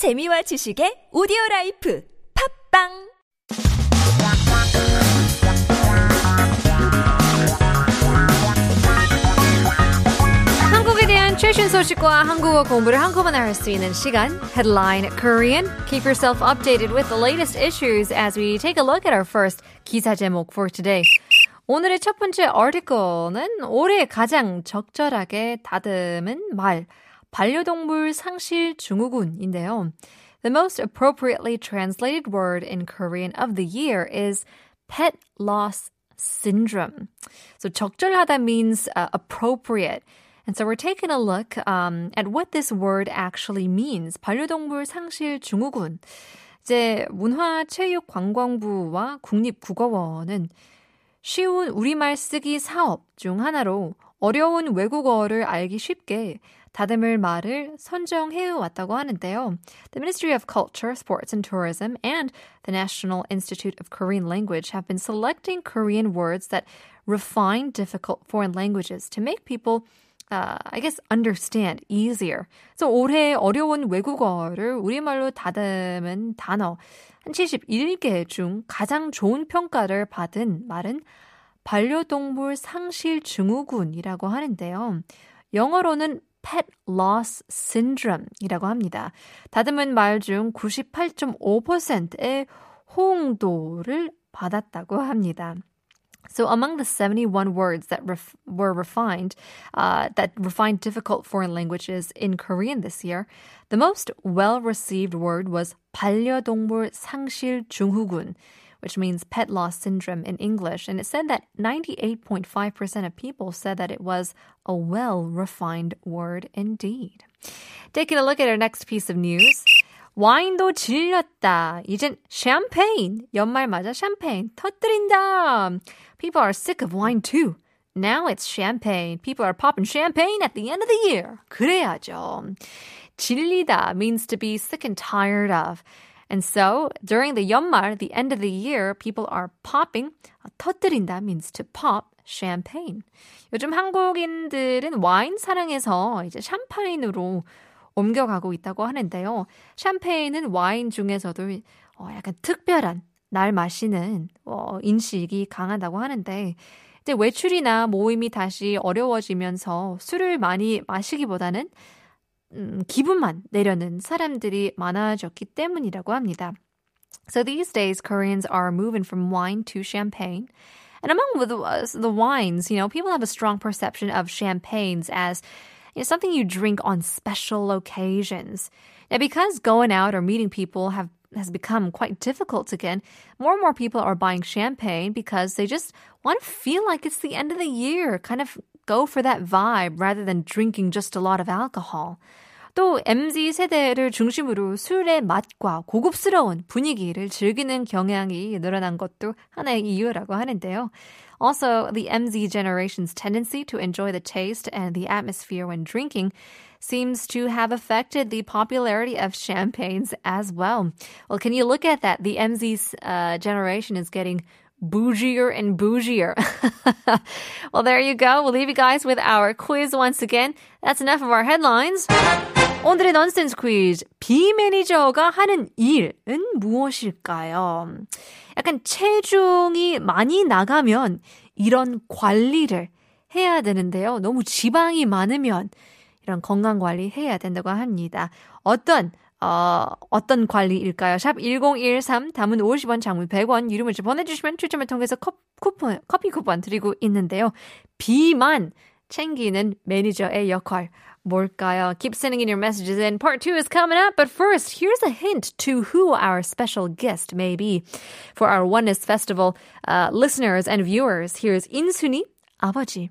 재미와 지식의 오디오 라이프 팟빵 한국에 대한 최신 소식과 한국어 공부를 한꺼번에 할 수 있는 시간 Headline Korean. Keep yourself updated with the latest issues as we take a look at our first 기사 제목 for today. 오늘의 첫 번째 article는 올해 가장 적절하게 다듬은 말 반려동물 상실 증후군인데요. The most appropriately translated word in Korean of the year is pet loss syndrome. So 적절하다 means uh, appropriate. And so we're taking a look um, at what this word actually means. 반려동물 상실 증후군. 이제 문화체육관광부와 국립국어원은 쉬운 우리말 쓰기 사업 중 하나로 어려운 외국어를 알기 쉽게 다듬을 말을 선정해 왔다고 하는데요. The Ministry of Culture, Sports and Tourism and the National Institute of Korean Language have been selecting Korean words that refine difficult foreign languages to make people uh, I guess understand easier. 그래서 올해 어려운 외국어를 우리말로 다듬은 단어 한 71개 중 가장 좋은 평가를 받은 말은 반려동물 상실 증후군이라고 하는데요. 영어로는 pet loss syndrome이라고 합니다. 다듬은 말 중 98.5%의 호응도를 받았다고 합니다. So among the 71 words that ref- were refined, uh, that refined difficult foreign languages in Korean this year, the most well-received word was 반려동물 상실 증후군, which means pet loss syndrome in English. And it said that 98.5% of people said that it was a well-refined word indeed. Taking a look at our next piece of news. 와인도 질렸다. 이젠 샴페인. 연말 맞아 샴페인 터뜨린다. People are sick of wine too. Now it's champagne. People are popping champagne at the end of the year. 그래야죠. 질리다 means to be sick and tired of. And so during the 연말, the end of the year, people are popping. 터뜨린다 means to pop champagne. 요즘 한국인들은 와인 사랑해서 이제 샴페인으로 옮겨가고 있다고 하는데요. 샴페인은 와인 중에서도 어, 약간 특별한 날 마시는 어, 인식이 강하다고 하는데 이제 외출이나 모임이 다시 어려워지면서 술을 많이 마시기보다는 음, 기분만 내려는 사람들이 많아졌기 때문이라고 합니다. So these days, Koreans are moving from wine to champagne. And among the, uh, the wines, you know, people have a strong perception of champagnes as you know, something you drink on special occasions. Now, because going out or meeting people have has become quite difficult again, more and more people are buying champagne because they just want to feel like it's the end of the year, kind of go for that vibe rather than drinking just a lot of alcohol. 또 MZ 세대를 중심으로 술의 맛과 고급스러운 분위기를 즐기는 경향이 늘어난 것도 하나의 이유라고 하는데요. Also, the MZ generation's tendency to enjoy the taste and the atmosphere when drinking seems to have affected the popularity of champagnes as well. Well, can you look at that? The MZ uh, generation is getting bougier and bougier. well, there you go. We'll leave you guys with our quiz once again. That's enough of our headlines. 오늘의 넌센스 퀴즈. 비 매니저가 하는 일은 무엇일까요? 약간 체중이 많이 나가면 이런 관리를 해야 되는데요. 너무 지방이 많으면 이런 건강 관리 해야 된다고 합니다. 어떤 어, 어떤 관리일까요? 샵 1013, 단문 50원, 장문 100원, 유료 문자 보내주시면 추첨을 통해서 컵, 쿠폰, 커피 쿠폰 드리고 있는데요. 비만 챙기는 매니저의 역할. 뭘까요? Keep sending in your messages in. Part two is coming up, but first, here's a hint to who our special guest may be. For our Oneness Festival uh, listeners and viewers, here's 인순이 아버지.